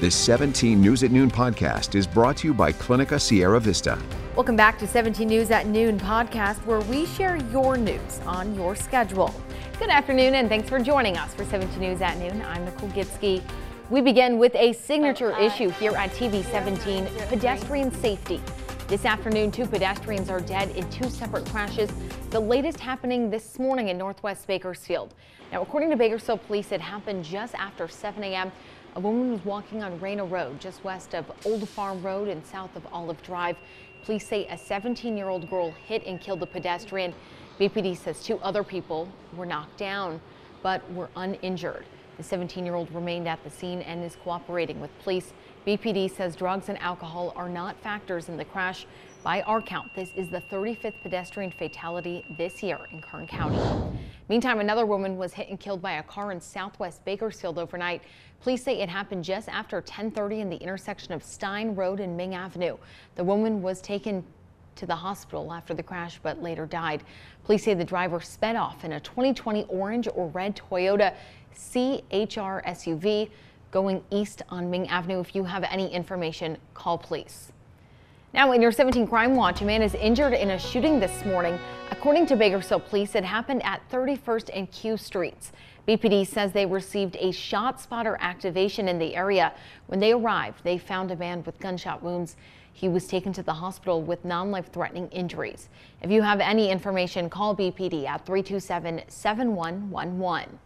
This 17 News at Noon podcast is brought to you by Clinica Sierra Vista. Welcome back to 17 News at Noon podcast, where we share your news on your schedule. Good afternoon, and thanks for joining us for 17 News at Noon. I'm Nicole Gitsky. We begin with a signature issue here at TV 17 pedestrian safety. This afternoon, two pedestrians are dead in two separate crashes, the latest happening this morning in Northwest Bakersfield. Now, according to Bakersfield police, it happened just after 7 a.m. A woman was walking on Reina Road, just west of Old Farm Road and south of Olive Drive. Police say a 17-year-old girl hit and killed the pedestrian. BPD says two other people were knocked down, but were uninjured. The 17-year-old remained at the scene and is cooperating with police. BPD says drugs and alcohol are not factors in the crash. By our count, this is the 35th pedestrian fatality this year in Kern County. Meantime, another woman was hit and killed by a car in southwest Bakersfield overnight. Police say it happened just after 1030 in the intersection of Stine Road and Ming Avenue. The woman was taken to the hospital after the crash, but later died. Police say the driver sped off in a 2020 orange or red Toyota CHR SUV going east on Ming Avenue. If you have any information, call police. Now, in your 17 Crime Watch, a man is injured in a shooting this morning. According to Bakersfield police, it happened at 31st and Q Streets. BPD says they received a shot spotter activation in the area. When they arrived, they found a man with gunshot wounds. He was taken to the hospital with non-life threatening injuries. If you have any information, call BPD at 327 7111.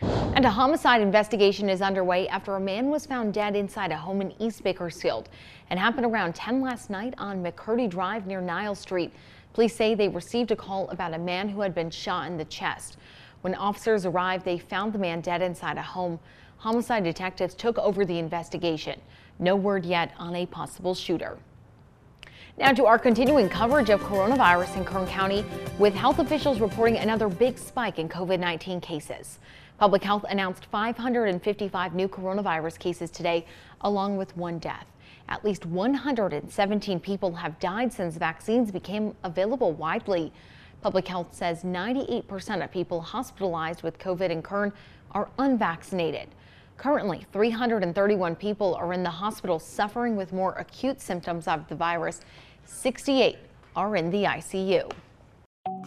And a homicide investigation is underway after a man was found dead inside a home in East Bakersfield. It happened around 10 last night on McCurdy Drive near Nile Street. Police say they received a call about a man who had been shot in the chest. When officers arrived, they found the man dead inside a home. Homicide detectives took over the investigation. No word yet on a possible shooter. Now to our continuing coverage of coronavirus in Kern County, with health officials reporting another big spike in COVID-19 cases. Public Health announced 555 new coronavirus cases today, along with one death. At least 117 people have died since vaccines became available widely. Public Health says 98% of people hospitalized with COVID in Kern are unvaccinated. Currently, 331 people are in the hospital suffering with more acute symptoms of the virus. 68 are in the ICU.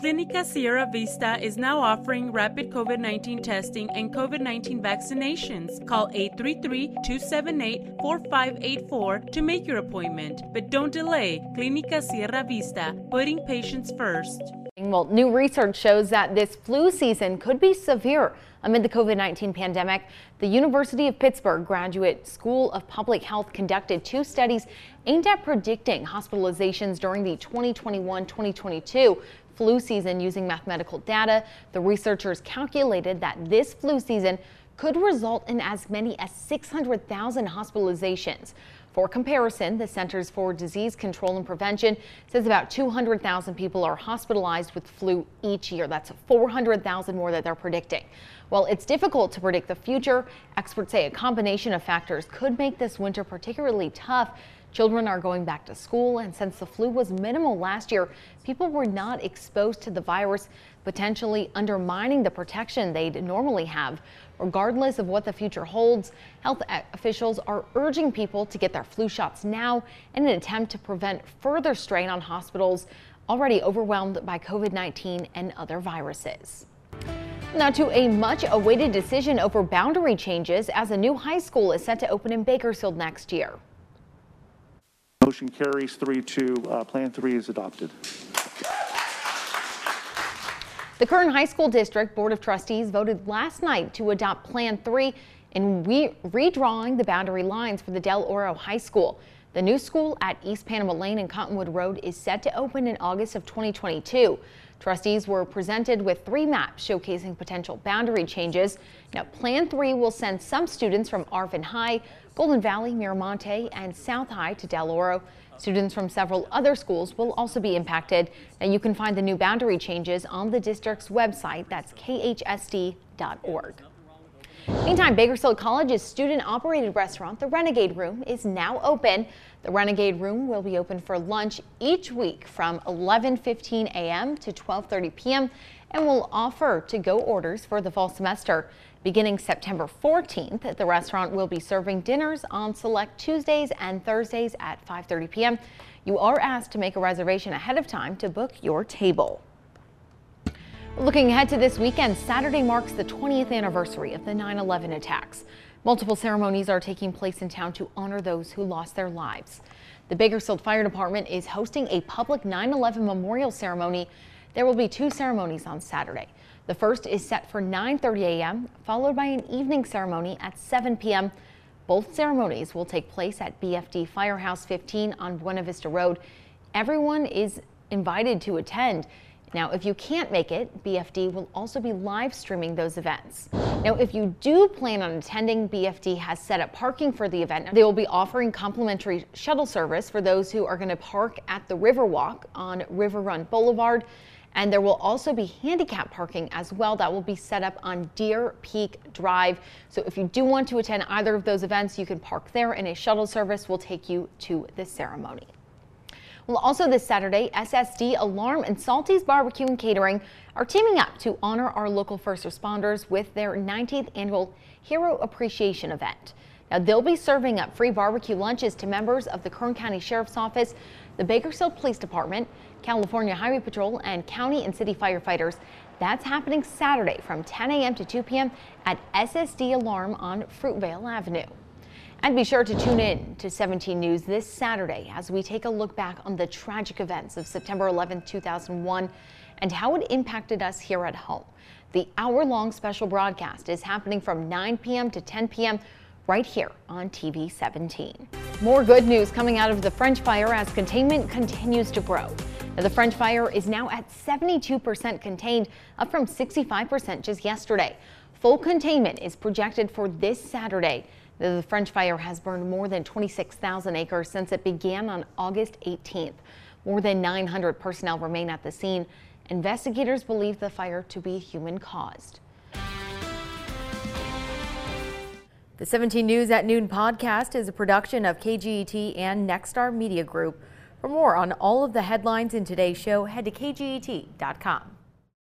Clinica Sierra Vista is now offering rapid COVID 19 testing and COVID 19 vaccinations. Call 833 278 4584 to make your appointment. But don't delay. Clinica Sierra Vista, putting patients first. Well, new research shows that this flu season could be severe amid the COVID-19 pandemic. The University of Pittsburgh Graduate School of Public Health conducted two studies aimed at predicting hospitalizations during the 2021-2022 flu season using mathematical data. The researchers calculated that this flu season could result in as many as 600,000 hospitalizations. For comparison, the Centers for Disease Control and Prevention says about 200,000 people are hospitalized with flu each year. That's 400,000 more that they're predicting. While it's difficult to predict the future, experts say a combination of factors could make this winter particularly tough. Children are going back to school, and since the flu was minimal last year, people were not exposed to the virus, potentially undermining the protection they'd normally have. Regardless of what the future holds, health officials are urging people to get their flu shots now in an attempt to prevent further strain on hospitals already overwhelmed by COVID-19 and other viruses. Now to a much awaited decision over boundary changes as a new high school is set to open in Bakersfield next year. Motion carries 3-2. Uh, Plan 3 is adopted. The Kern High School District Board of Trustees voted last night to adopt Plan 3 in re redrawing the boundary lines for the Del Oro High School. The new school at East Panama Lane and Cottonwood Road is set to open in August of 2022. Trustees were presented with three maps showcasing potential boundary changes. Now, Plan 3 will send some students from Arvin High, Golden Valley, Miramonte, and South High to Del Oro. Students from several other schools will also be impacted. Now, you can find the new boundary changes on the district's website. That's khsd.org. Meantime, Bakersfield College's student-operated restaurant, The Renegade Room, is now open. The Renegade Room will be open for lunch each week from 11:15 a.m. to 12:30 p.m. and will offer to-go orders for the fall semester. Beginning September 14th, the restaurant will be serving dinners on select Tuesdays and Thursdays at 5:30 p.m. You are asked to make a reservation ahead of time to book your table. Looking ahead to this weekend, Saturday marks the 20th anniversary of the 9-11 attacks. Multiple ceremonies are taking place in town to honor those who lost their lives. The Bakersfield Fire Department is hosting a public 9-11 memorial ceremony. There will be two ceremonies on Saturday. The first is set for 9.30 a.m., followed by an evening ceremony at 7 p.m. Both ceremonies will take place at BFD Firehouse 15 on Buena Vista Road. Everyone is invited to attend. Now, if you can't make it, BFD will also be live streaming those events. Now, if you do plan on attending, BFD has set up parking for the event. They will be offering complimentary shuttle service for those who are going to park at the Riverwalk on River Run Boulevard. And there will also be handicap parking as well that will be set up on Deer Peak Drive. So if you do want to attend either of those events, you can park there and a shuttle service will take you to the ceremony. Well, also this Saturday, SSD Alarm and Salty's Barbecue and Catering are teaming up to honor our local first responders with their 19th annual Hero Appreciation event. Now, they'll be serving up free barbecue lunches to members of the Kern County Sheriff's Office, the Bakersfield Police Department, California Highway Patrol, and county and city firefighters. That's happening Saturday from 10 a.m. to 2 p.m. at SSD Alarm on Fruitvale Avenue. And be sure to tune in to 17 News this Saturday as we take a look back on the tragic events of September 11, 2001 and how it impacted us here at home. The hour long special broadcast is happening from 9 p.m. to 10 p.m. right here on TV 17. More good news coming out of the French fire as containment continues to grow. Now, the French fire is now at 72% contained, up from 65% just yesterday. Full containment is projected for this Saturday. The French fire has burned more than 26,000 acres since it began on August 18th. More than 900 personnel remain at the scene. Investigators believe the fire to be human caused. The 17 News at Noon podcast is a production of KGET and Nexstar Media Group. For more on all of the headlines in today's show, head to kget.com.